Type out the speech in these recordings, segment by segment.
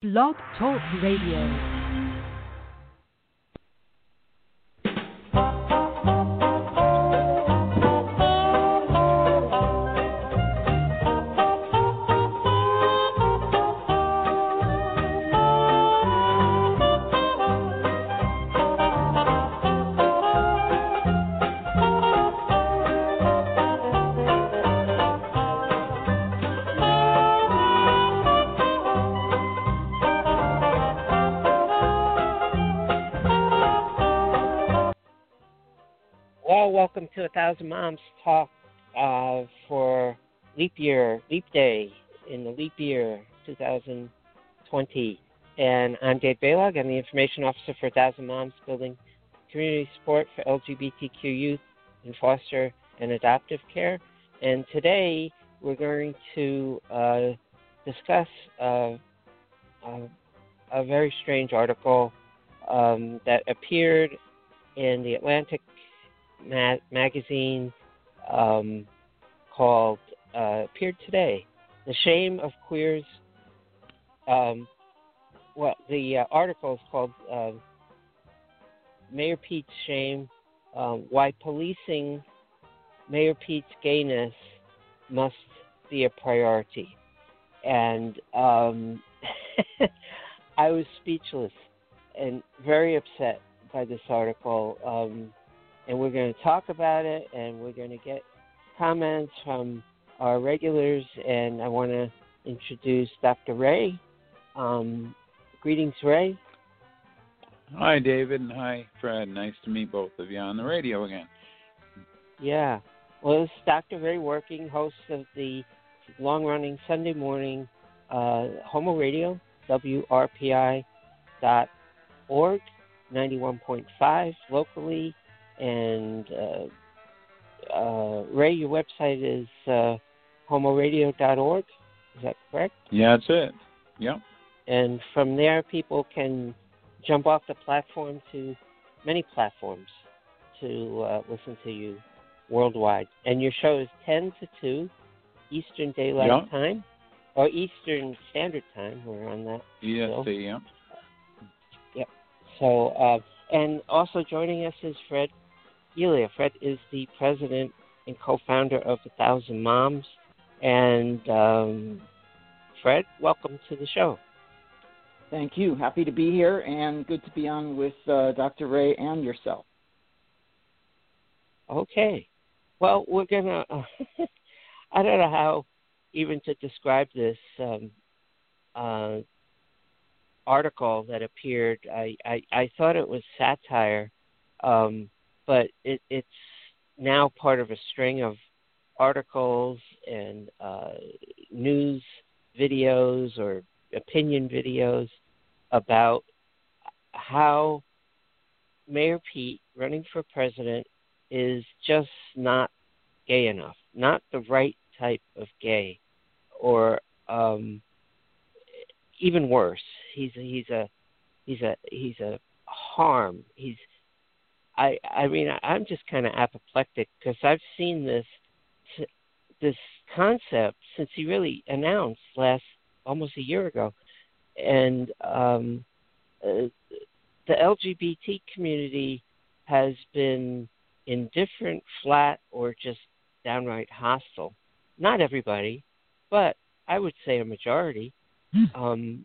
Blog Talk Radio. To A Thousand Moms Talk uh, for leap year, leap day in the leap year 2020. And I'm Dave Balog. I'm the information officer for A Thousand Moms, building community support for LGBTQ youth in foster and adoptive care. And today we're going to uh, discuss uh, a, a very strange article um, that appeared in the Atlantic ma- magazine um, called uh, appeared today. The shame of queers. Um, well, the uh, article is called uh, Mayor Pete's Shame: um, Why Policing Mayor Pete's Gayness Must Be a Priority. And um, I was speechless and very upset by this article. Um, and we're going to talk about it and we're going to get comments from our regulars. And I want to introduce Dr. Ray. Um, greetings, Ray. Hi, David, and hi, Fred. Nice to meet both of you on the radio again. Yeah. Well, this is Dr. Ray Working, host of the long running Sunday morning uh, Homo Radio, WRPI dot org, 91.5 locally and uh, uh, Ray, your website is uh, homoradio.org. Is that correct? Yeah, that's it. Yep. And from there, people can jump off the platform to many platforms to uh, listen to you worldwide. And your show is 10 to 2 Eastern Daylight Yep. Time or Eastern Standard Time. We're on that. EST, yeah. So, uh, and also joining us is Fred Elia. Fred is the president and co-founder of A Thousand Moms. And um, Fred, welcome to the show. Thank you. Happy to be here and good to be on with uh, Dr. Ray and yourself. Okay. Well, we're gonna. I don't know how even to describe this um, uh, article that appeared. I, I I thought it was satire, um, but it, it's now part of a string of articles and uh, news videos or opinion videos about how Mayor Pete running for president is just not gay enough, not the right type of gay, or um, even worse, he's a, he's a he's a he's a harm. He's I I mean I'm just kind of apoplectic because I've seen this this concept since he really announced last almost a year ago, and um, uh, the LGBT community has been indifferent, flat, or just downright hostile. Not everybody, but I would say a majority. Um,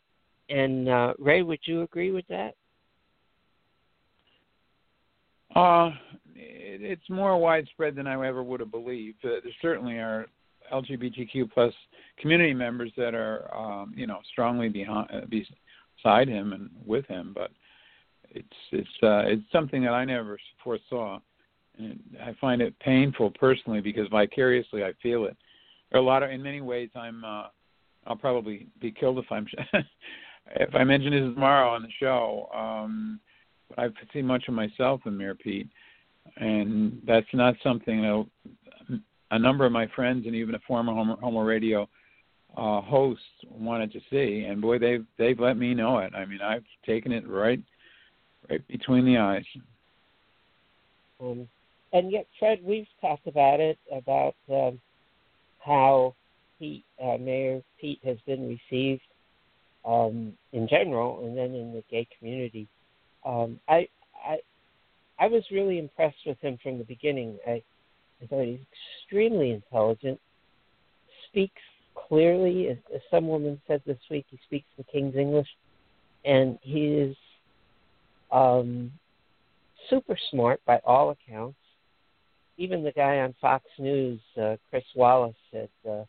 and uh, Ray, would you agree with that? Uh, it, it's more widespread than I ever would have believed. Uh, there certainly are LGBTQ plus community members that are, um, you know, strongly behind, uh, beside him and with him, but it's it's uh, it's something that I never foresaw, and I find it painful personally because vicariously I feel it. There are a lot of, in many ways, I'm, uh, I'll probably be killed if I'm, if I mention this tomorrow on the show. Um, I've seen much of myself in Mayor Pete, and that's not something that a number of my friends and even a former Homo, Homo Radio uh, host wanted to see. And boy, they've they've let me know it. I mean, I've taken it right right between the eyes. Um, and yet, Fred, we've talked about it about um, how uh, Mayor Pete, has been received um, in general, and then in the gay community. Um, I, I, I was really impressed with him from the beginning. I, I thought he's extremely intelligent, speaks clearly. As, as some woman said this week, he speaks the King's English, and he is um, super smart by all accounts. Even the guy on Fox News, uh, Chris Wallace, said, uh,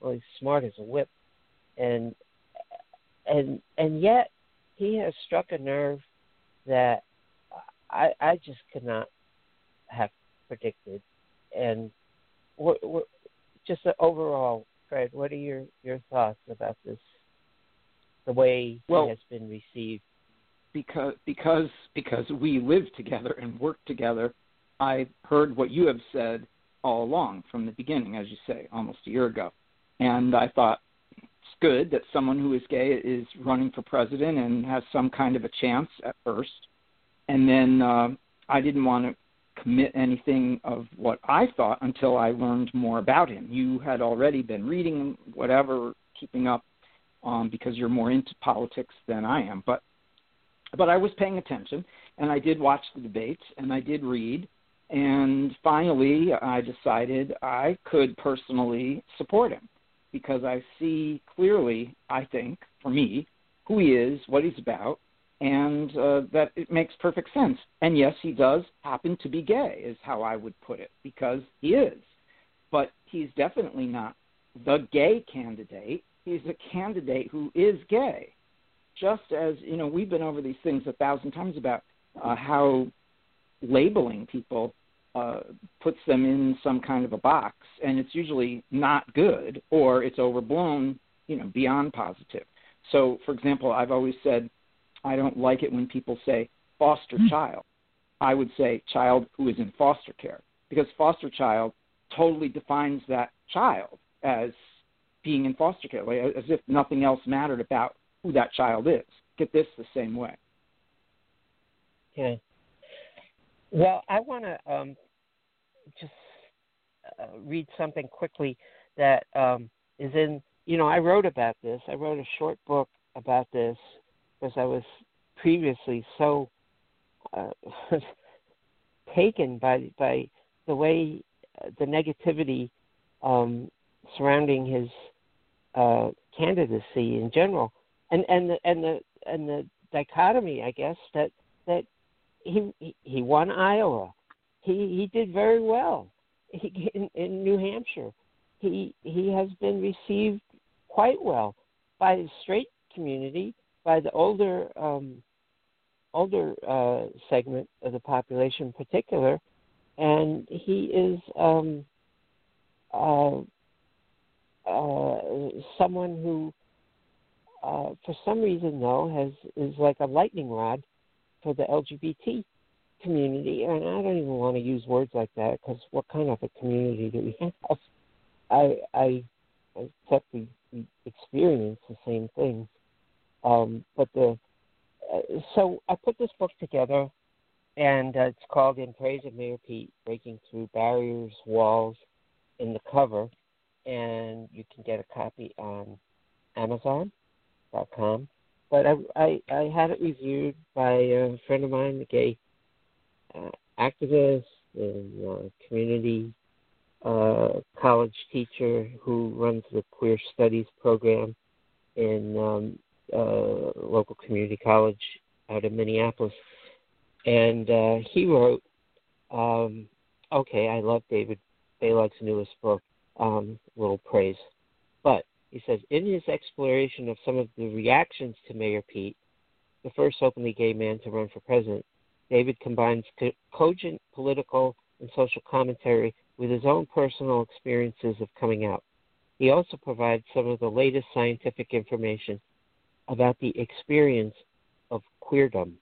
"Well, he's smart as a whip," and and and yet he has struck a nerve that I I just could not have predicted. And what, what just overall, Fred, what are your your thoughts about this? The way well, it has been received. Because because because we live together and work together, I heard what you have said all along from the beginning, as you say, almost a year ago, and I thought good that someone who is gay is running for president and has some kind of a chance at first. And then uh, I didn't want to commit anything of what I thought until I learned more about him. You had already been reading whatever, keeping up, um, because you're more into politics than I am. But but I was paying attention, and I did watch the debates, and I did read, and finally I decided I could personally support him because I see clearly, I think, for me, who he is, what he's about, and uh, that it makes perfect sense. And yes, he does happen to be gay, is how I would put it, because he is. But he's definitely not the gay candidate. He's a candidate who is gay. Just as, you know, we've been over these things a thousand times about uh, how labeling people uh, puts them in some kind of a box, and it's usually not good or it's overblown, you know, beyond positive. So, for example, I've always said I don't like it when people say foster mm-hmm. child. I would say child who is in foster care because foster child totally defines that child as being in foster care, like, as if nothing else mattered about who that child is. Get this the same way. Okay. Well, I want to um, just uh, read something quickly that um, is in. You know, I wrote about this. I wrote a short book about this because I was previously so uh, taken by by the way uh, the negativity um, surrounding his uh, candidacy in general, and and the and the and the dichotomy, I guess that that he he won Iowa, he he did very well he, in, in New Hampshire. He he has been received quite well by the straight community, by the older um, older uh, segment of the population in particular, and he is um, uh, uh, someone who, uh, for some reason, though, has is like a lightning rod for the LGBT community, and I don't even want to use words like that because what kind of a community do we have? I I except we, experience the same things. Um, but the uh, so I put this book together, and uh, it's called "In Praise of Mayor Pete: Breaking Through Barriers, Walls." In the cover, and you can get a copy on Amazon.com. But I, I I had it reviewed by a friend of mine, a gay uh, activist and uh, community uh, college teacher who runs the queer studies program in um, uh, local community college out of Minneapolis. And he wrote, um, okay, I love David Balog's newest book, um, Little Praise. But he says, in his exploration of some of the reactions to Mayor Pete, the first openly gay man to run for president, David combines co- cogent political and social commentary with his own personal experiences of coming out. He also provides some of the latest scientific information about the experience of queerdom.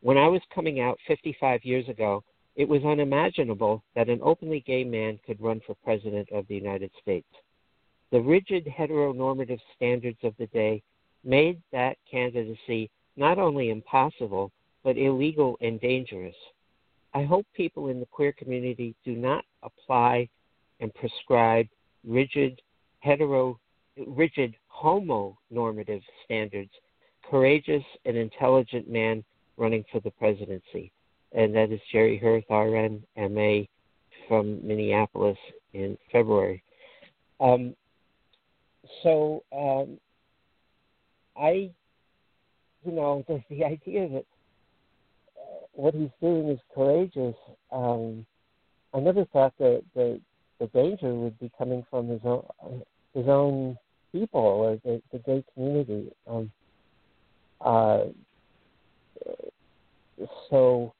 When I was coming out 55 years ago, it was unimaginable that an openly gay man could run for President of the United States. The rigid heteronormative standards of the day made that candidacy not only impossible, but illegal and dangerous. I hope people in the queer community do not apply and prescribe rigid hetero rigid homonormative standards, courageous and intelligent man running for the presidency. And that is Jerry Hirth, RN, MA, from Minneapolis in February. Um, so um, I, you know, the, the idea that what he's doing is courageous. Um, I never thought that the the danger would be coming from his own his own people or the, the gay community. Um, uh, so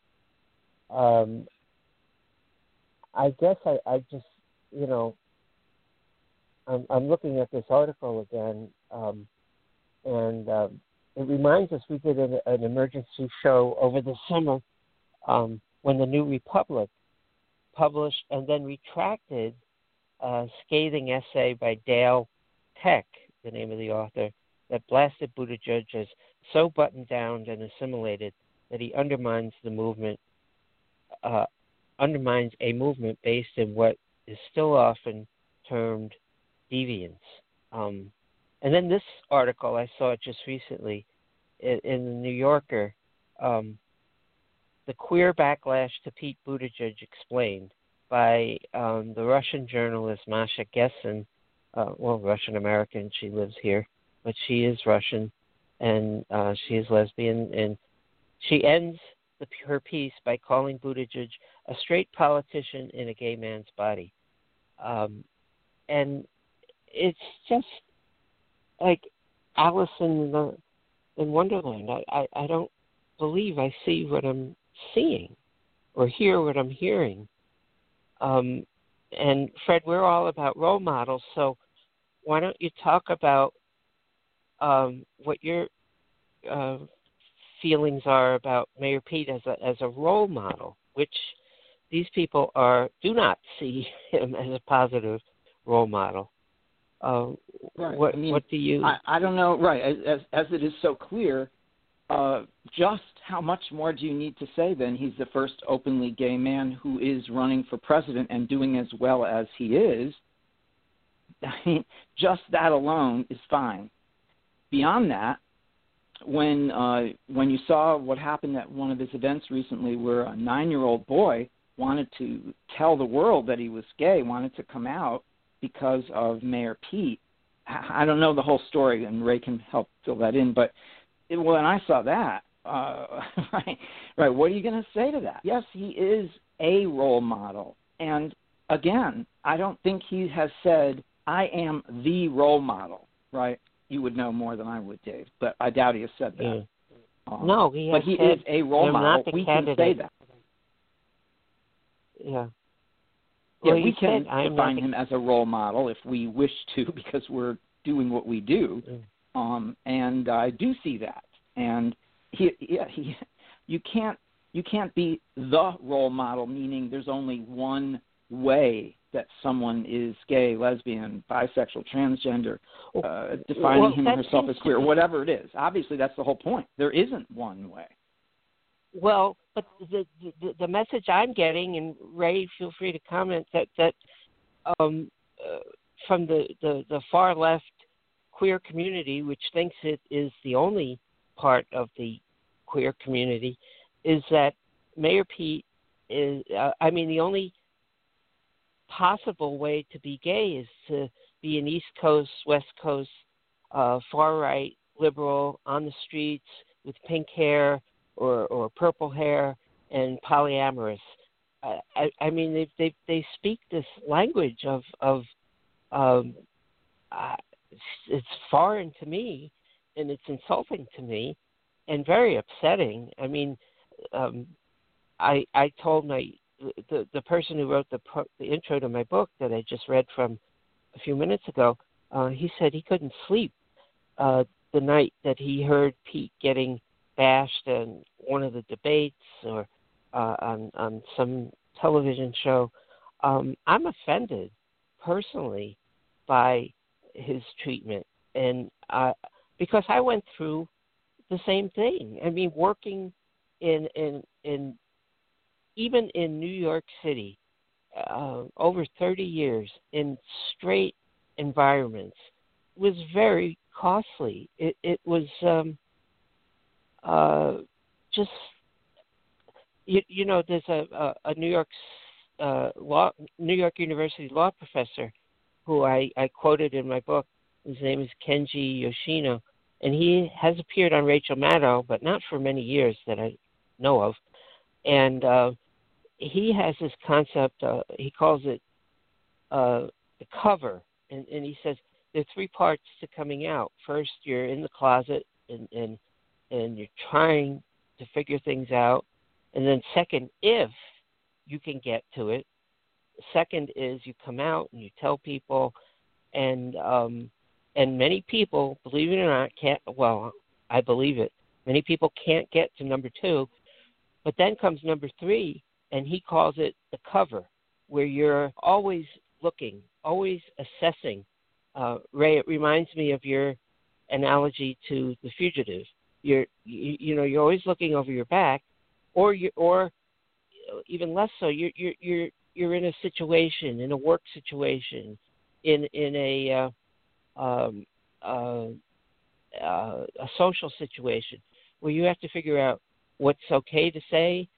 um, I guess I, I just you know I'm, I'm looking at this article again, um, and um, it reminds us we did an, an emergency show over the summer um, when the New Republic published and then retracted a scathing essay by Dale Peck, the name of the author, that blasted Buttigieg as so buttoned down and assimilated that he undermines the movement, uh, undermines a movement based in what is still often termed deviance. Um, and then this article I saw it just recently in, in the New Yorker, um, the queer backlash to Pete Buttigieg explained by um, the Russian journalist Masha Gessen. Uh, well, Russian American. She lives here, but she is Russian, and uh, she is lesbian. And she ends the, her piece by calling Buttigieg a straight politician in a gay man's body. Um, and it's just like Alice in the in Wonderland. I, I, I don't believe I see what I'm seeing or hear what I'm hearing. Um, and Fred, we're all about role models, so why don't you talk about um, what your uh, feelings are about Mayor Pete as a as a role model, which these people are do not see him as a positive role model. Uh, right. What I mean, what do you? I, I don't know. Right, as as it is so clear, uh, just how much more do you need to say? Then he's the first openly gay man who is running for president and doing as well as he is. I mean, just that alone is fine. Beyond that, when uh, when you saw what happened at one of his events recently, where a nine-year-old boy wanted to tell the world that he was gay, wanted to come out, because of Mayor Pete. I don't know the whole story, and Ray can help fill that in. But it, and I saw that, uh, right, right, what are you going to say to that? Yes, he is a role model, and again, I don't think he has said I am the role model. Right? You would know more than I would, Dave, but I doubt he has said that. Yeah. Um, no, he has but he is a role model. we candidate. can say that. Yeah. Yeah, well, we can said, define him as a role model if we wish to, because we're doing what we do. Mm. Um, and I do see that. And he, yeah, he, you can't, you can't be the role model, meaning there's only one way that someone is gay, lesbian, bisexual, transgender, uh, defining well, him or herself as queer, whatever it is. Obviously, that's the whole point. There isn't one way. Well, but the, the the message I'm getting, and Ray, feel free to comment that that um, uh, from the, the the far left queer community, which thinks it is the only part of the queer community, is that Mayor Pete is. Uh, I mean, the only possible way to be gay is to be an East Coast, West Coast, uh, far right liberal on the streets with pink hair or or purple hair and polyamorous. I, I, mean, they they they speak this language of of um, it's foreign to me, and it's insulting to me, and very upsetting. I mean, um, I I told my the the person who wrote the the intro to my book that I just read from a few minutes ago. Uh, he said he couldn't sleep uh, the night that he heard Pete getting bashed in one of the debates or uh, on on some television show. Um, I'm offended personally by his treatment, and uh, because I went through the same thing. I mean, working in in in even in New York City uh, over 30 years in straight environments was very costly. It it was um, uh, just you, you know there's a, a, a New York uh, law New York University law professor who I, I quoted in my book. His name is Kenji Yoshino, and he has appeared on Rachel Maddow, but not for many years that I know of. And uh, he has this concept. Uh, he calls it uh, the cover, and, and he says there are three parts to coming out. First, you're in the closet and and and you're trying to figure things out, and then second, if you can get to it. Second is you come out and you tell people, and um, and many people, believe it or not, can't. Well, I believe it. Many people can't get to number two, but then comes number three, and he calls it the cover, where you're always looking, always assessing. Uh, Ray, it reminds me of your analogy to the fugitive. You're, you, you know, you're always looking over your back, or you, or even less so, you're, you're, you're, you're in a situation, in a work situation, in, in a, uh, um, uh, uh, a social situation where you have to figure out what's okay to say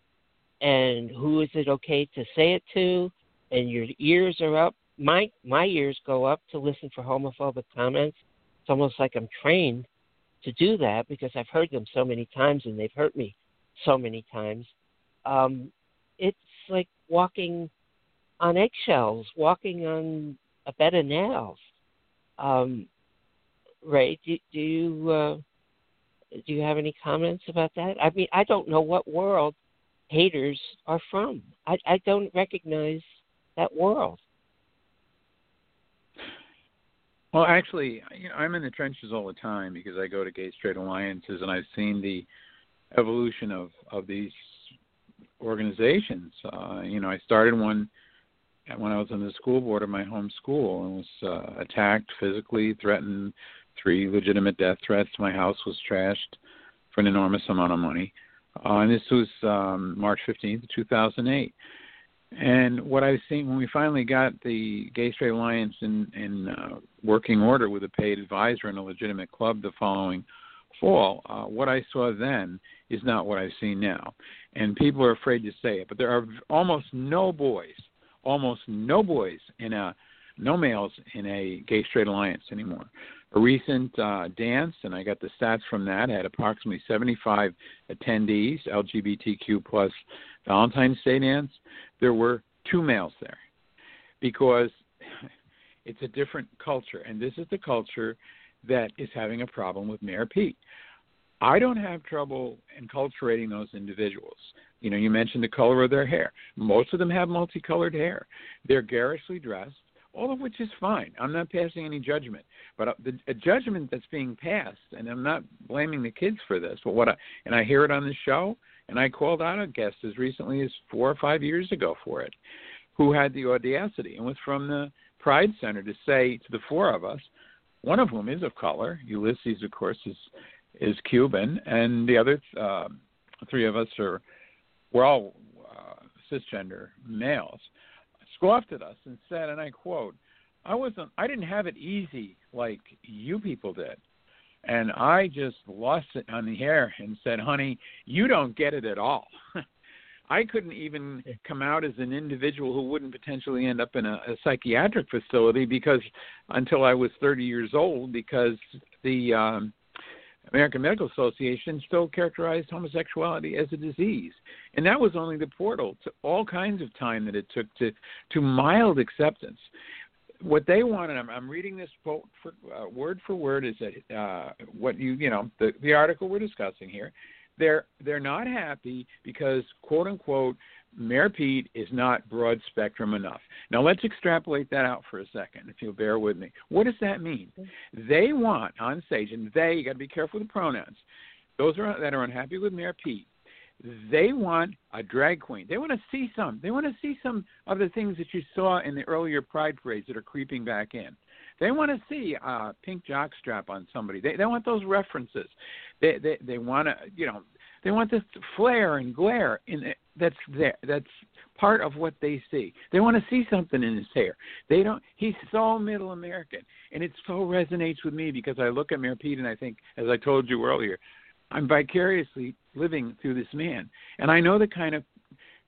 and who is it okay to say it to and your ears are up. My my ears go up to listen for homophobic comments. It's almost like i'm trained to do that because i've heard them so many times and they've hurt me so many times. Um it's like walking on eggshells walking on a bed of nails um ray do, do you uh do you have any comments about that i mean i don't know what world haters are from. I, I don't recognize that world. Well, actually, you know, I'm in the trenches all the time because I go to gay straight alliances and I've seen the evolution of of these organizations. Uh, you know, I started one when I was on the school board of my home school and was uh, attacked physically, threatened, three legitimate death threats. My house was trashed for an enormous amount of money. Uh, and this was um, March 15th, 2008. And what I've seen when we finally got the Gay Straight Alliance in, in uh, working order with a paid advisor and a legitimate club the following fall, uh, what I saw then is not what I've seen now. And people are afraid to say it, but there are almost no boys, almost no boys in a, no males in a Gay Straight Alliance anymore a recent uh, dance, and I got the stats from that. had approximately 75 attendees, LGBTQ plus Valentine's Day dance. There were two males there because it's a different culture, and this is the culture that is having a problem with Mayor Pete. I don't have trouble enculturating those individuals. You know, you mentioned the color of their hair. Most of them have multicolored hair. They're garishly dressed all of which is fine. I'm not passing any judgment, but uh, the a judgment that's being passed, and I'm not blaming the kids for this, but what I and I hear it on the show, and I called out a guest as recently as four or five years ago for it, who had the audacity and was from the Pride Center to say to the four of us, one of whom is of color, Ulysses, of course, is is Cuban, and the other uh, three of us are we're all uh, cisgender males scoffed at us and said, and I quote, I wasn't I didn't have it easy like you people did. And I just lost it on the air and said, "Honey, you don't get it at all." I couldn't even come out as an individual who wouldn't potentially end up in a, a psychiatric facility because until I was 30 years old because the um American Medical Association still characterized homosexuality as a disease, and that was only the portal to all kinds of time that it took to to mild acceptance. What they wanted, I'm, I'm reading this quote for, uh, word for word, is that uh, what you you know the the article we're discussing here. They're they're not happy because quote unquote Mayor Pete is not broad spectrum enough. Now let's extrapolate that out for a second, if you'll bear with me. What does that mean? Mm-hmm. They want on stage, and they, you got to be careful with the pronouns. Those are, that are unhappy with Mayor Pete, they want a drag queen. They want to see some. They want to see some of the things that you saw in the earlier Pride parades that are creeping back in. They want to see a pink jockstrap on somebody. They they want those references. They they they want to you know They want this flare and glare in it. That's there. That's part of what they see. They want to see something in his hair. They don't. He's so middle American, and it so resonates with me because I look at Mayor Pete and I think, as I told you earlier, I'm vicariously living through this man, and I know the kind of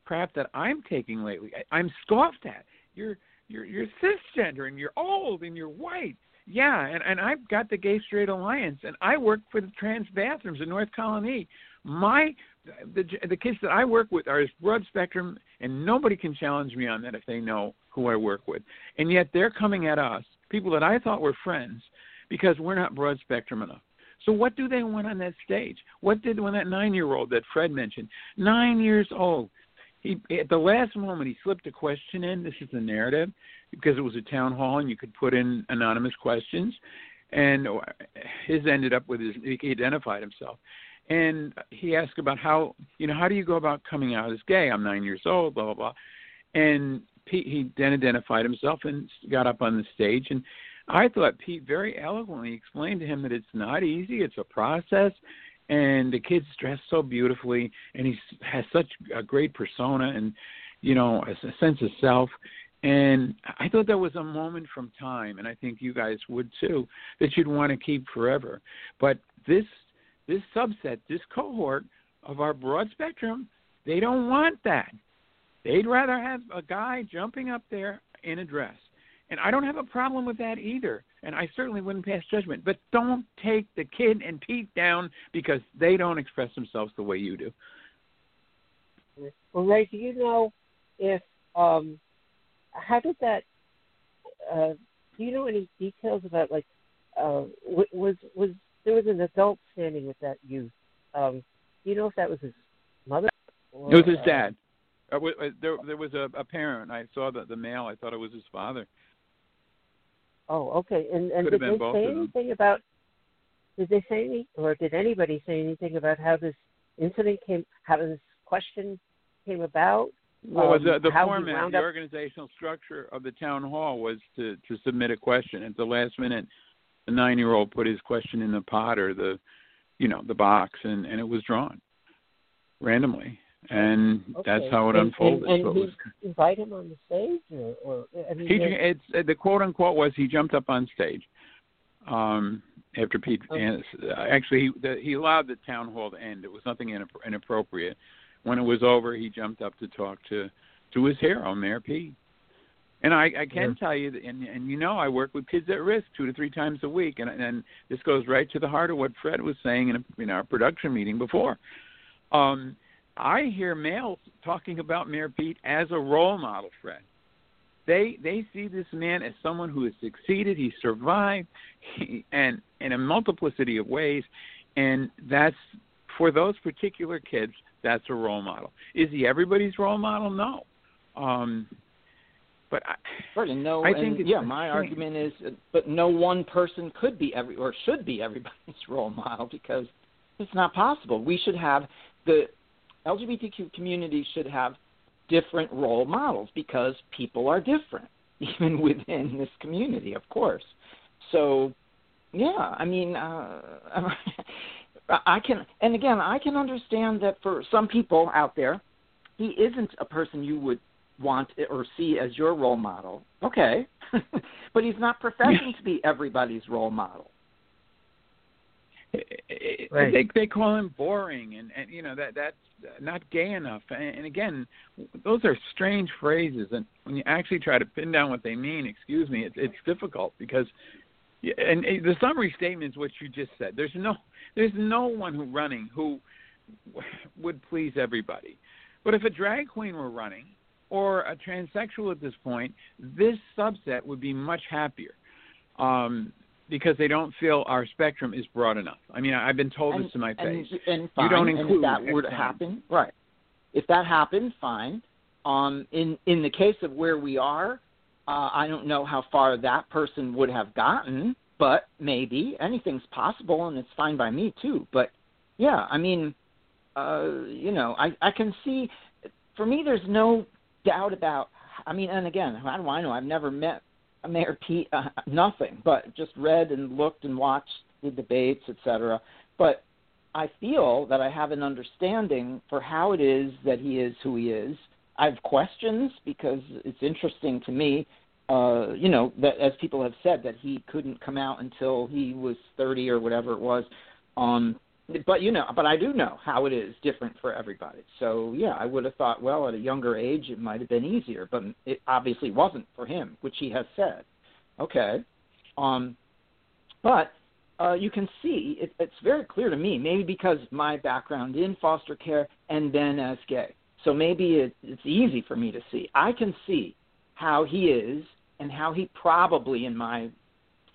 crap that I'm taking lately. I, I'm scoffed at. You're you're you're cisgender and you're old and you're white. Yeah, and and I've got the Gay Straight Alliance, and I work for the trans bathrooms in North Colonie. My the the kids that I work with are as broad spectrum, and nobody can challenge me on that if they know who I work with. And yet they're coming at us, people that I thought were friends, because we're not broad spectrum enough. So what do they want on that stage? What did when that nine year old that Fred mentioned, nine years old, he at the last moment he slipped a question in. This is the narrative because it was a town hall and you could put in anonymous questions, and uh, his ended up with his he identified himself, and he asked about how you know how do you go about coming out as gay? I'm nine years old, blah blah blah, and Pete, he then identified himself and got up on the stage and. I thought Pete very eloquently explained to him that it's not easy, it's a process, and the kid's dressed so beautifully and he has such a great persona and you know a, a sense of self and i thought that was a moment from time and i think you guys would too that you'd want to keep forever but this this subset this cohort of our broad spectrum they don't want that they'd rather have a guy jumping up there in a dress and I don't have a problem with that either. And I certainly wouldn't pass judgment. But don't take the kid and Pete down because they don't express themselves the way you do. Well, Ray, do you know if um how did that uh do you know any details about like uh was was there was an adult standing with that youth um do you know if that was his mother or, it was his uh, dad uh, there there was a, a parent i saw the the male i thought it was his father Oh, okay. And and Could did they say anything about? Did they say any, or did anybody say anything about how this incident came, how this question came about? Well, Um, the, the format, the up- organizational structure of the town hall was to to submit a question at the last minute. The nine-year-old put his question in the pot or the, you know, the box, and and it was drawn randomly, and that's how it And- unfolded. And, and so he was, invite him on the stage, or, or I mean, he, it's the quote unquote was he jumped up on stage. Um, after Pete, Okay. and, actually, he the, he allowed the town hall to end. It was nothing inapp- inappropriate. When it was over, he jumped up to talk to to his hero, Mayor Pete. And I, I can Yeah. tell you, that, and and you know, I work with kids at risk two to three times a week, and and this goes right to the heart of what Fred was saying in, a, in our production meeting before. Um, I hear males talking about Mayor Pete as a role model, Fred. They they see this man as someone who has succeeded, he survived, he, and in a multiplicity of ways, and that's for those particular kids. That's a role model. Is he everybody's role model? No. Um, but I, Right, and no, I and think yeah, my argument is, uh, but no one person could be every or should be everybody's role model because it's not possible. We should have the LGBTQ community should have different role models because people are different, even within this community, of course. So, yeah, I mean, uh, I can, and again, I can understand that for some people out there, he isn't a person you would want or see as your role model. Okay, but he's not professing to be everybody's role model. Eh, eh, eh, right. they they call him boring and and you know that that's not gay enough and, and again those are strange phrases and when you actually try to pin down what they mean excuse me it's it's difficult because yeah, and uh, the summary statement is what you just said there's no there's no one who running who would please everybody but if a drag queen were running or a transsexual at this point this subset would be much happier um because they don't feel our spectrum is broad enough. I mean, I've been told this to my face. And, and fine, don't and include if that were to happen, right? If that happened, fine. Um, in in the case of where we are, uh, I don't know how far that person would have gotten, but maybe anything's possible, and it's fine by me too. But yeah, I mean, uh, you know, I I can see. For me, there's no doubt about. I mean, and again, how do I know? I've never met Mayor Pete. Uh, nothing, but just read and looked and watched the debates, etc. But I feel that I have an understanding for how it is that he is who he is. I have questions because it's interesting to me, uh, you know, that as people have said that he couldn't come out until he was 30 or whatever it was. Um, but you know, but I do know how it is different for everybody. So yeah, I would have thought, well, at a younger age, it might have been easier, but it obviously wasn't for him, which he has said. Okay, um, but uh, you can see it, it's very clear to me. Maybe because my background in foster care and then as gay, so maybe it, it's easy for me to see. I can see how he is and how he probably, in my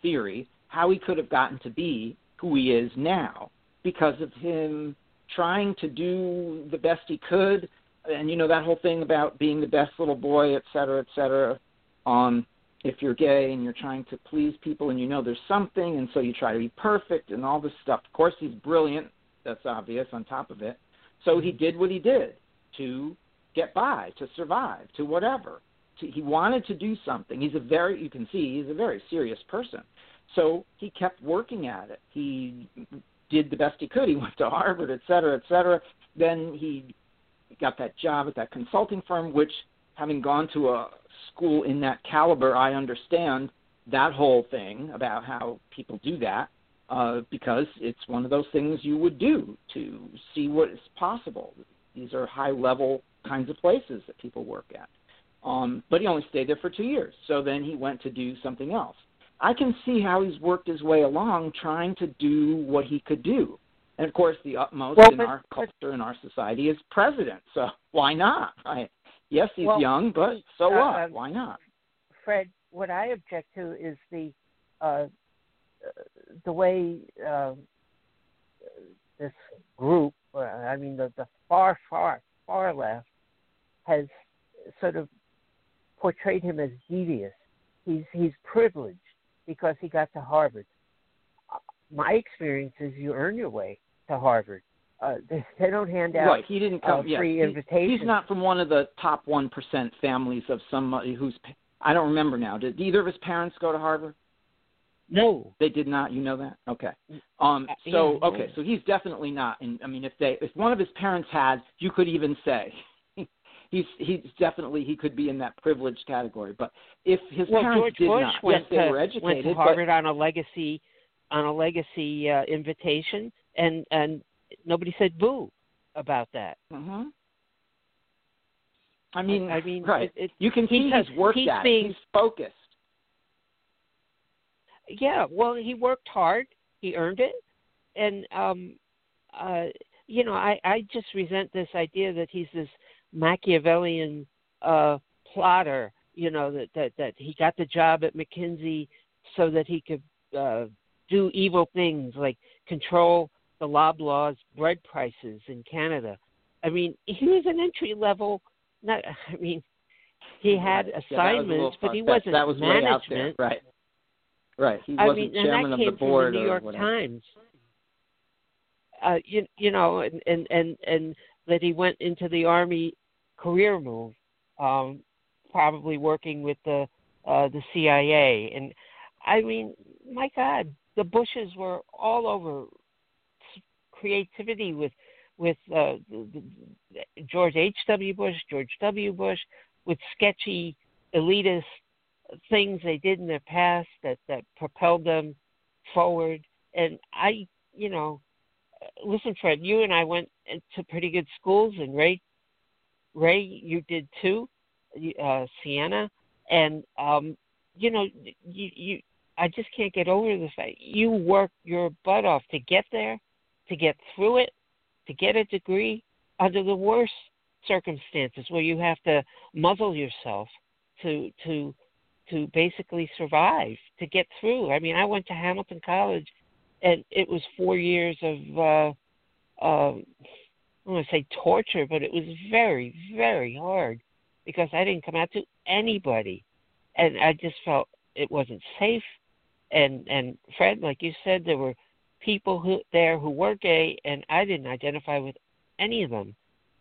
theory, how he could have gotten to be who he is now because of him trying to do the best he could. And you know that whole thing about being the best little boy et cetera et cetera um if you're gay and you're trying to please people and you know there's something and so you try to be perfect and all this stuff. Of course he's brilliant. That's obvious on top of it. So he did what he did to get by to survive to whatever. To, he wanted to do something. He's a very you can see he's a very serious person. So he kept working at it. He did the best he could. He went to Harvard, et cetera, et cetera. Then he got that job at that consulting firm, which, having gone to a school in that caliber, I understand that whole thing about how people do that uh, because it's one of those things you would do to see what is possible. These are high level kinds of places that people work at. Um, but he only stayed there for two years. So then he went to do something else. I can see how he's worked his way along trying to do what he could do. And of course, the utmost well, in but, our culture and our society is president. So why not? Right? Yes, he's well, young, but so uh, what? uh, why not? Fred, what I object to is the uh, the way uh, this group, uh, I mean the, the far, far, far left, has sort of portrayed him as devious. He's he's privileged because he got to Harvard. My experience is you earn your way to Harvard. Uh, they, they don't hand out right. He didn't come. uh, yeah, free he, invitations. He's not from one of the top one percent families of somebody who's. I don't remember now. Did either of his parents go to Harvard? No, they did not. You know that? Okay. Um. Uh, So okay. So he's definitely not. And I mean, if they, if one of his parents had, you could even say he's he's definitely he could be in that privileged category. But if his well, parents George did Bush not, went yes, they to, were educated, went to Harvard on a legacy on a legacy uh, invitation, and and nobody said boo about that. But, uh-huh. I mean, I, I mean, right? It, it, you can see he's, he's worked he's at. Being. He's focused. Yeah, well, he worked hard. He earned it, and um, uh, you know, I I just resent this idea that he's this Machiavellian uh, plotter. You know that that that he got the job at McKinsey so that he could uh, do evil things like control the Loblaws bread prices in Canada. I mean, he was an entry level. Not, I mean, he had Right. assignments, yeah, but he wasn't that was out there. management. Right. Right. He I wasn't mean, and chairman that of came the board from the New York. Times. Uh, you you know, and and and and that he went into the army career move, um, probably working with the uh, the CIA. And I mean, my God, the Bushes were all over creativity with with uh, the, the, George H. W. Bush, George W. Bush, with sketchy elitist things they did in their past that that propelled them forward. And I, you know, listen, Fred, you and I went to pretty good schools, and Ray, Ray, you did too, uh, Siena, and um, you know, you you. I just can't get over the fact you work your butt off to get there, to get through it, to get a degree under the worst circumstances where you have to muzzle yourself to to to basically survive to get through. I mean, I went to Hamilton College, and it was four years of uh, uh, I don't want to say torture, but it was very very hard because I didn't come out to anybody, and I just felt it wasn't safe. And and Fred, like you said, there were people who there who were gay, and I didn't identify with any of them.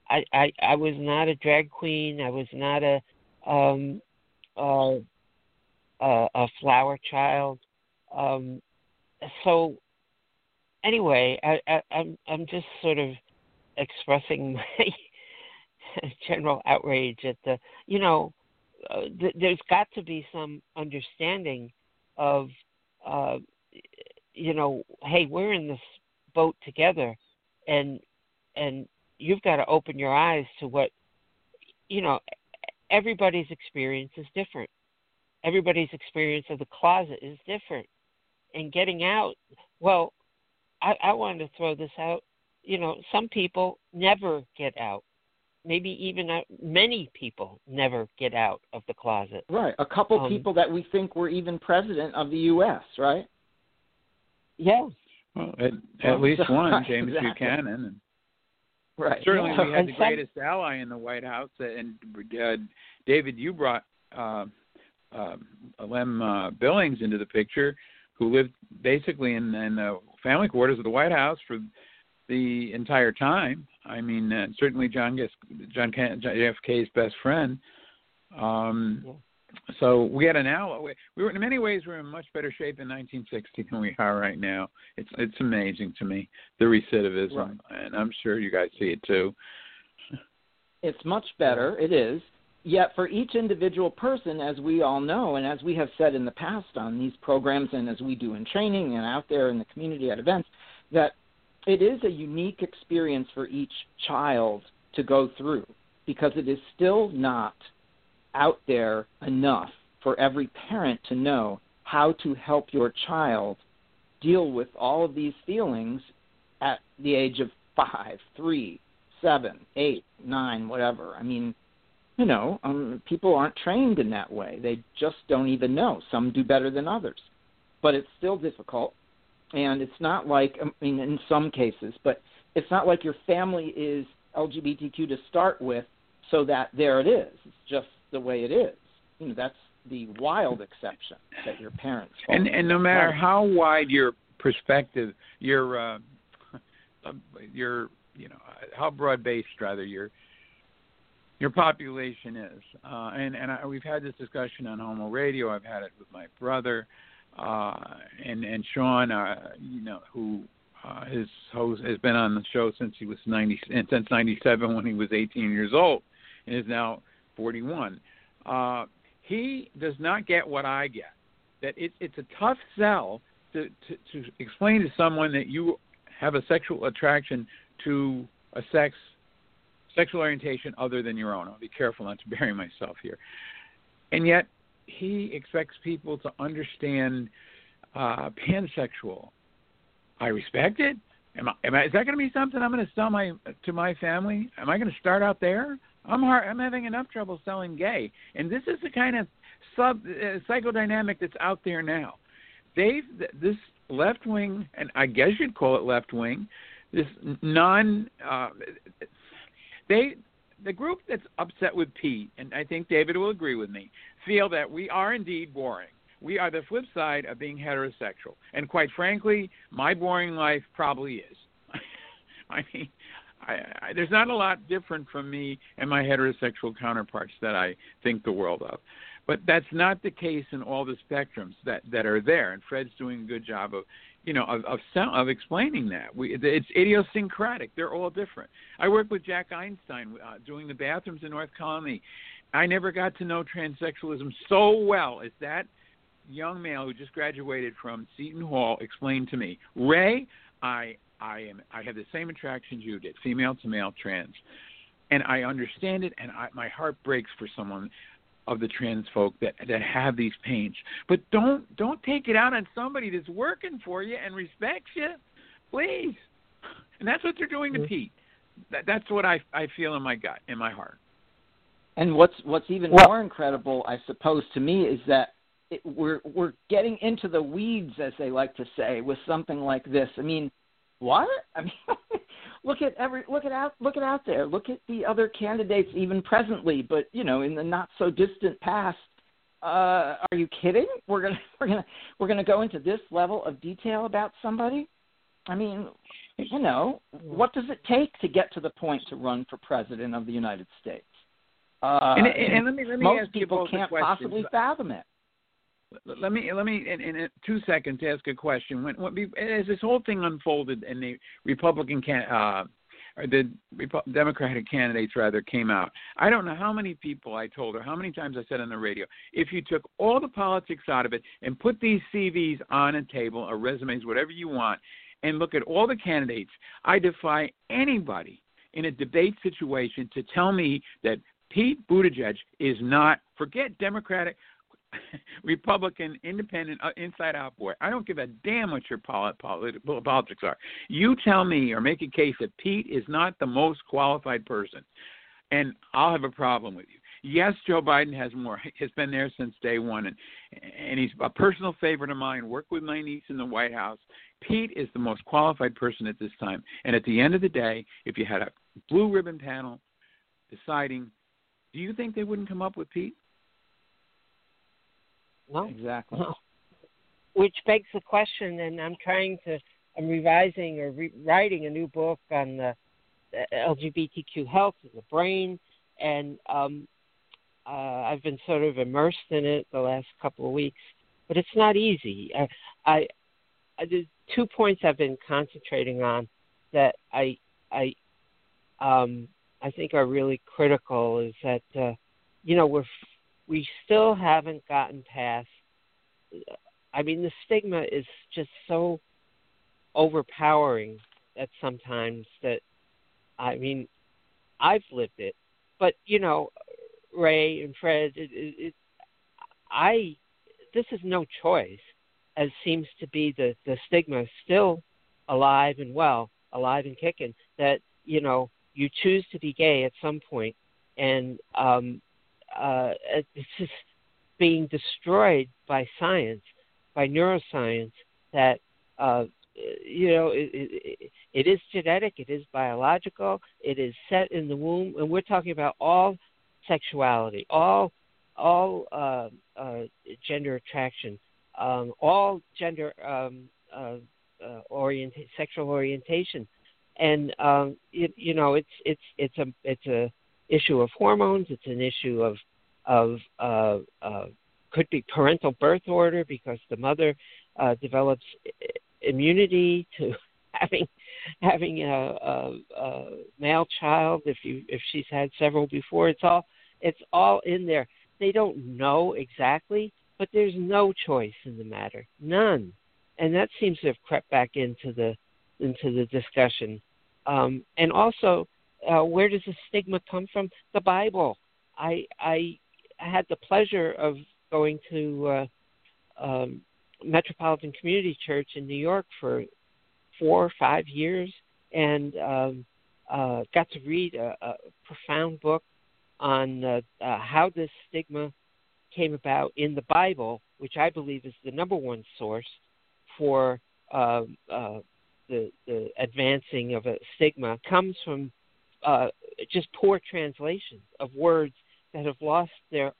I I, I was not a drag queen. I was not a um, uh, uh, a flower child. Um, so anyway, I, I, I'm I'm just sort of expressing my general outrage at the you know uh, th- there's got to be some understanding of uh, you know hey we're in this boat together and and you've got to open your eyes to what you know everybody's experience is different. Everybody's experience of the closet is different. And getting out well i i wanted to throw this out you know some people never get out maybe even uh, many people never get out of the closet Right. A couple Um, people that we think were even president of the U.S. Right. yeah Well, at, Well, at least so- one, James exactly. Buchanan. And Right. certainly, Yeah. we had And the some- greatest ally in the White House, and uh, David, you brought uh, uh, Lem uh, Billings into the picture, who lived basically in, in the family quarters of the White House for the entire time. I mean, uh, certainly John Gets, John JFK's best friend. Um, Yeah. So we had an ally. We- We were in many ways we were in much better shape in 1960 than we are right now. It's it's amazing to me the recidivism, Right. and I'm sure you guys see it too. It's much better. It is. Yet for each individual person, as we all know, and as we have said in the past on these programs, and as we do in training and out there in the community at events, that it is a unique experience for each child to go through because it is still not out there enough for every parent to know how to help your child deal with all of these feelings at the age of five, three, seven, eight, nine, whatever. I mean, you know, um, people aren't trained in that way. They just don't even know. Some do better than others, but it's still difficult. And it's not like, I mean, in some cases, but it's not like your family is LGBTQ to start with, so that there it is. It's just the way it is. You know, that's the wild exception that your parents. And and no matter how wide your perspective, your uh, your you know how broad based rather your your population is, uh, and and I, we've had this discussion on Homo Radio. I've had it with my brother, uh, and and Sean, uh, you know, who uh, his host has been on the show since he was ninety since ninety seven when he was eighteen years old, and is now forty one. Uh, he does not get what I get. That it, it's a tough sell to, to to explain to someone that you have a sexual attraction to a sex sexual orientation other than your own. I'll be careful not to bury myself here. And yet he expects people to understand uh, pansexual. I respect it. Am I, am I, is that going to be something I'm going to sell my to my family? Am I going to start out there? I'm hard, I'm having enough trouble selling gay, and this is the kind of sub uh, psychodynamic that's out there now. They've this left wing, and I guess you'd call it left wing, this non. Uh, they the group that's upset with Pete, and I think David will agree with me, feel that we are indeed boring. We are the flip side of being heterosexual, and quite frankly, my boring life probably is. I mean, I, I, there's not a lot different from me and my heterosexual counterparts that I think the world of. But that's not the case in all the spectrums that that are there, and Fred's doing a good job of, you know, of of, sound, of explaining that. We, it's idiosyncratic. They're all different. I worked with Jack Einstein uh, doing the bathrooms in North Colonie. I never got to know transsexualism so well as that young male who just graduated from Seton Hall explained to me. Ray, I I am I have the same attractions you did, female to male trans, and I understand it, and I, my heart breaks for someone of the trans folk that that have these pains. But don't don't take it out on somebody that's working for you and respects you, please. And that's what they're doing to Mhm. Pete. That, that's what I I feel in my gut, in my heart. And what's what's even Well- more incredible, I suppose, to me, is that it, we're we're getting into the weeds, as they like to say, with something like this. I mean, what? I mean, look at every look at out look at out there. Look at the other candidates, even presently, but you know, in the not so distant past. Uh, are you kidding? We're gonna we're gonna we're gonna go into this level of detail about somebody. I mean, you know, what does it take to get to the point to run for president of the United States? Uh, and, and, and let me let me most ask you people both can't possibly fathom it. Let me let me in, in two seconds ask a question. When, when as this whole thing unfolded and the Republican can uh, or the Democratic candidates rather came out, I don't know how many people I told or how many times I said on the radio, if you took all the politics out of it and put these CVs on a table or resumes, whatever you want, and look at all the candidates, I defy anybody in a debate situation to tell me that Pete Buttigieg is not forget Democratic Republican, independent, uh, inside out boy. I don't give a damn what your polit- polit- politics are. You tell me or make a case that Pete is not the most qualified person, and I'll have a problem with you. Yes, Joe Biden has more. Has been there since day one, and and he's a personal favorite of mine. Worked with my niece in the White House. Pete is the most qualified person at this time. And at the end of the day, if you had a blue ribbon panel deciding, do you think they wouldn't come up with Pete? No, exactly. No. Which begs the question, and I'm trying to, I'm revising or writing a new book on the, the LGBTQ health of the brain, and um, uh, I've been sort of immersed in it the last couple of weeks, but it's not easy. I, I, I the two points I've been concentrating on that I, I, um, I think are really critical is that, uh, you know, we're we still haven't gotten past. I mean, the stigma is just so overpowering that sometimes that I mean, I've lived it, but you know, Ray and Fred, it, it, it, I this is no choice, as seems to be the the stigma still alive and well, alive and kicking. That you know you choose to be gay at some point, and um, uh, it's just being destroyed by science, by neuroscience. That uh, you know, it, it, it is genetic, it is biological, it is set in the womb, and we're talking about all sexuality, all all uh, uh, gender attraction, um, all gender um, uh, uh, orienta- sexual orientation, and um, it, you know it's it's it's a it's a issue of hormones. It's an issue of of uh, uh, could be parental birth order because the mother uh, develops immunity to having having a, a, a male child if you if she's had several before. It's all it's all in there. They don't know exactly, but there's no choice in the matter, none, and that seems to have crept back into the into the discussion. Um, and also, uh, where does the stigma come from? The Bible. I I had the pleasure of going to uh, um, Metropolitan Community Church in New York for four or five years, and um, uh, got to read a, a profound book on uh, uh, how this stigma came about in the Bible, which I believe is the number one source for uh, uh, the, the advancing of a stigma, comes from uh, just poor translations of words that have lost their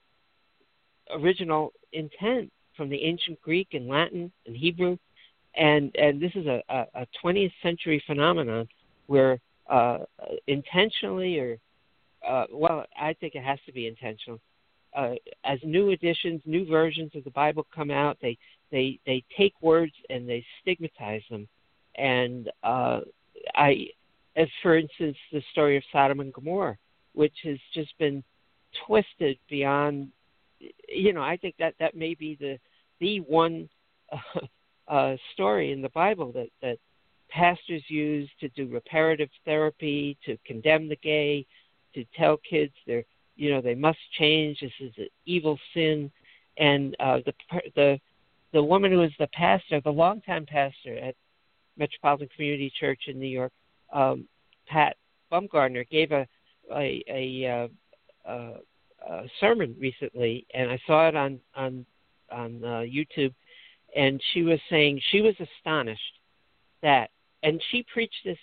original intent from the ancient Greek and Latin and Hebrew, and and this is a, a, 20th century phenomenon where uh, intentionally or uh, well, I think it has to be intentional. Uh, as new editions, new versions of the Bible come out, they they they take words and they stigmatize them, and uh, I, as for instance, the story of Sodom and Gomorrah, which has just been twisted beyond you know i think that that may be the the one uh, uh story in the bible that that pastors use to do reparative therapy to condemn the gay to tell kids they're you know they must change this is an evil sin. And uh the the the woman who is the pastor the longtime pastor at metropolitan community church in new york um pat bumgardner gave a a, a uh, uh, uh, sermon recently, and I saw it on on on uh, YouTube, and she was saying she was astonished that, and she preached this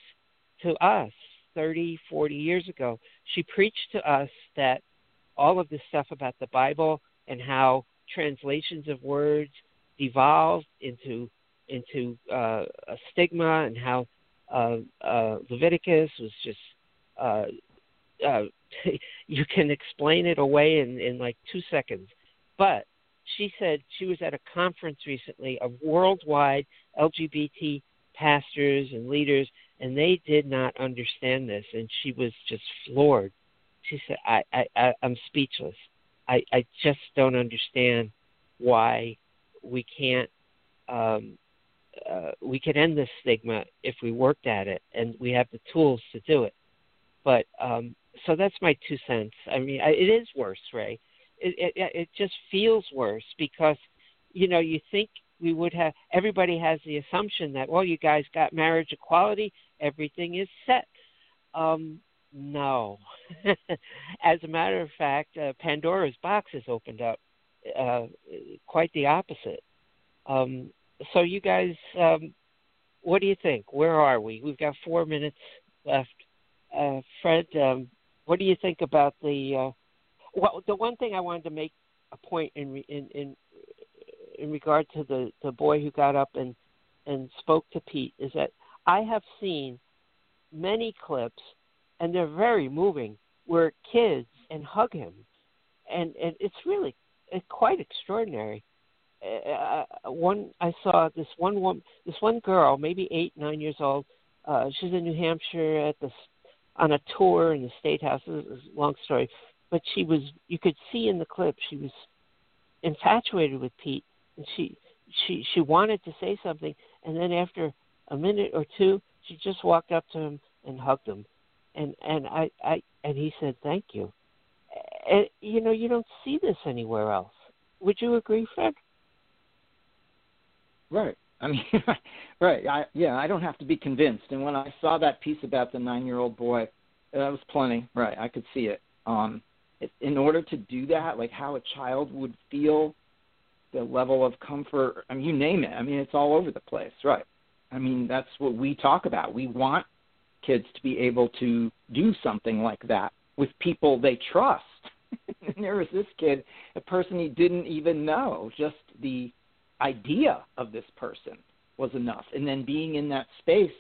to us 30, 40 years ago. She preached to us that all of this stuff about the Bible and how translations of words devolved into into uh, a stigma and how uh, uh, Leviticus was just uh, uh, you can explain it away in, in like two seconds. But she said she was at a conference recently of worldwide LGBT pastors and leaders, and they did not understand this, and she was just floored. She said, "I, I, I I'm speechless. I, I just don't understand why we can't um, uh, we could end this stigma if we worked at it, and we have the tools to do it. But um, so that's my two cents. I mean, I, it is worse, Ray. It, it it just feels worse because you know you think we would have everybody has the assumption that well you guys got marriage equality everything is set um no as a matter of fact uh, pandora's box has opened up uh quite the opposite um so you guys um what do you think? Where are we? We've got 4 minutes left. Uh fred um what do you think about the uh well the one thing i wanted to make a point in in in in regard to the the boy who got up and and spoke to Pete is that I have seen many clips and they're very moving where kids and hug him. And and it's really it's quite extraordinary uh, one I saw this one woman this one girl maybe 8 9 years old uh she's in New Hampshire at the on a tour in the state house. This is a long story. But she was you could see in the clip she was infatuated with Pete and she she she wanted to say something and then after a minute or two she just walked up to him and hugged him. And and i i and he said thank you. And you know you don't see this anywhere else. Would you agree fred right i mean right i yeah i don't have to be convinced and when i saw that piece about the nine year old boy that was plenty right i could see it um in order to do that like how a child would feel the level of comfort. I mean, you name it. I mean, it's all over the place, right? I mean, that's what we talk about. We want kids to be able to do something like that with people they trust. and there was this kid, a person he didn't even know. Just the idea of this person was enough. And then being in that space,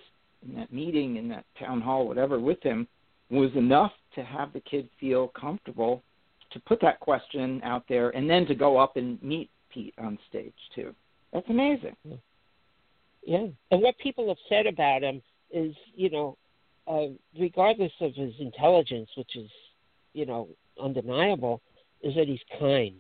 in that meeting, in that town hall, whatever, with him was enough to have the kid feel comfortable to put that question out there and then to go up and meet Pete on stage too. That's amazing. Yeah, and what people have said about him is, you know, uh, regardless of his intelligence, which is, you know, undeniable, is that he's kind,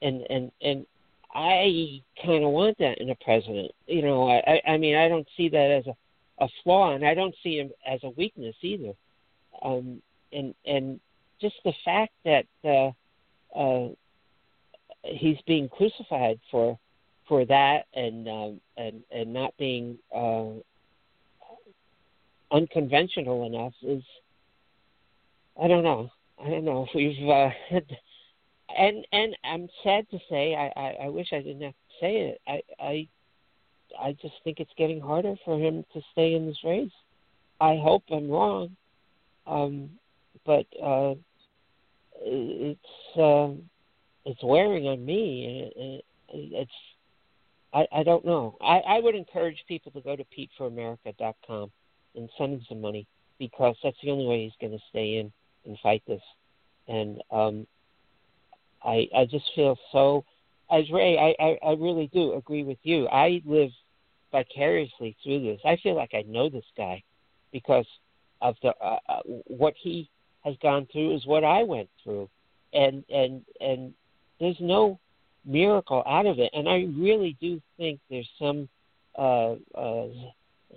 and and and I kind of want that in a president. You know, I I mean I don't see that as a a flaw, and I don't see him as a weakness either. Um, and and just the fact that uh, uh, he's being crucified for for that and um, and and not being uh, unconventional enough is I don't know I don't know if we've uh, and and I'm sad to say I, I I wish I didn't have to say it I I I just think it's getting harder for him to stay in this race. I hope I'm wrong, um, but uh, it's. Uh, it's wearing on me. It, it, it's I, I don't know. I, I would encourage people to go to PeteForAmerica.com and send him some money because that's the only way he's going to stay in and fight this. And um, I I just feel so. As Ray, I, I I really do agree with you. I live vicariously through this. I feel like I know this guy because of the uh, uh, what he has gone through is what I went through, and and and there's no miracle out of it. And I really do think there's some, uh, uh,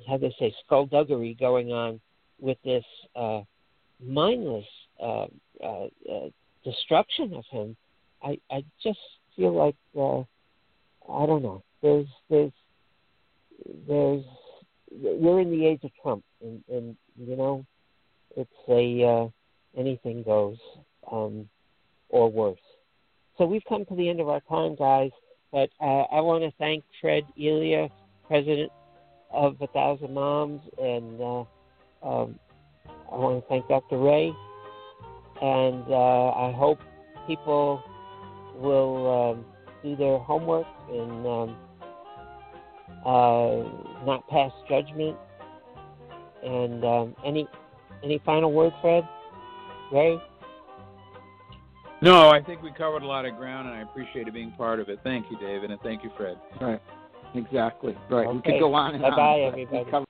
how do they say, skullduggery going on with this uh, mindless uh, uh, uh, destruction of him. I I just feel like uh, I don't know. There's there's there's we're in the age of Trump, and, and you know, it's a uh, anything goes, um, or worse. So we've come to the end of our time, guys. But uh, I want to thank Fred Elia, president of A Thousand Moms, and uh, um, I want to thank Dr. Ray. And uh, I hope people will um, do their homework and um, uh, not pass judgment. And um, any any final word, Fred? Ray? No, I think we covered a lot of ground, and I appreciated being part of it. Thank you, David, and thank you, Fred. Right. Exactly. Right. We could go on and Bye-bye, on. but we everybody. covered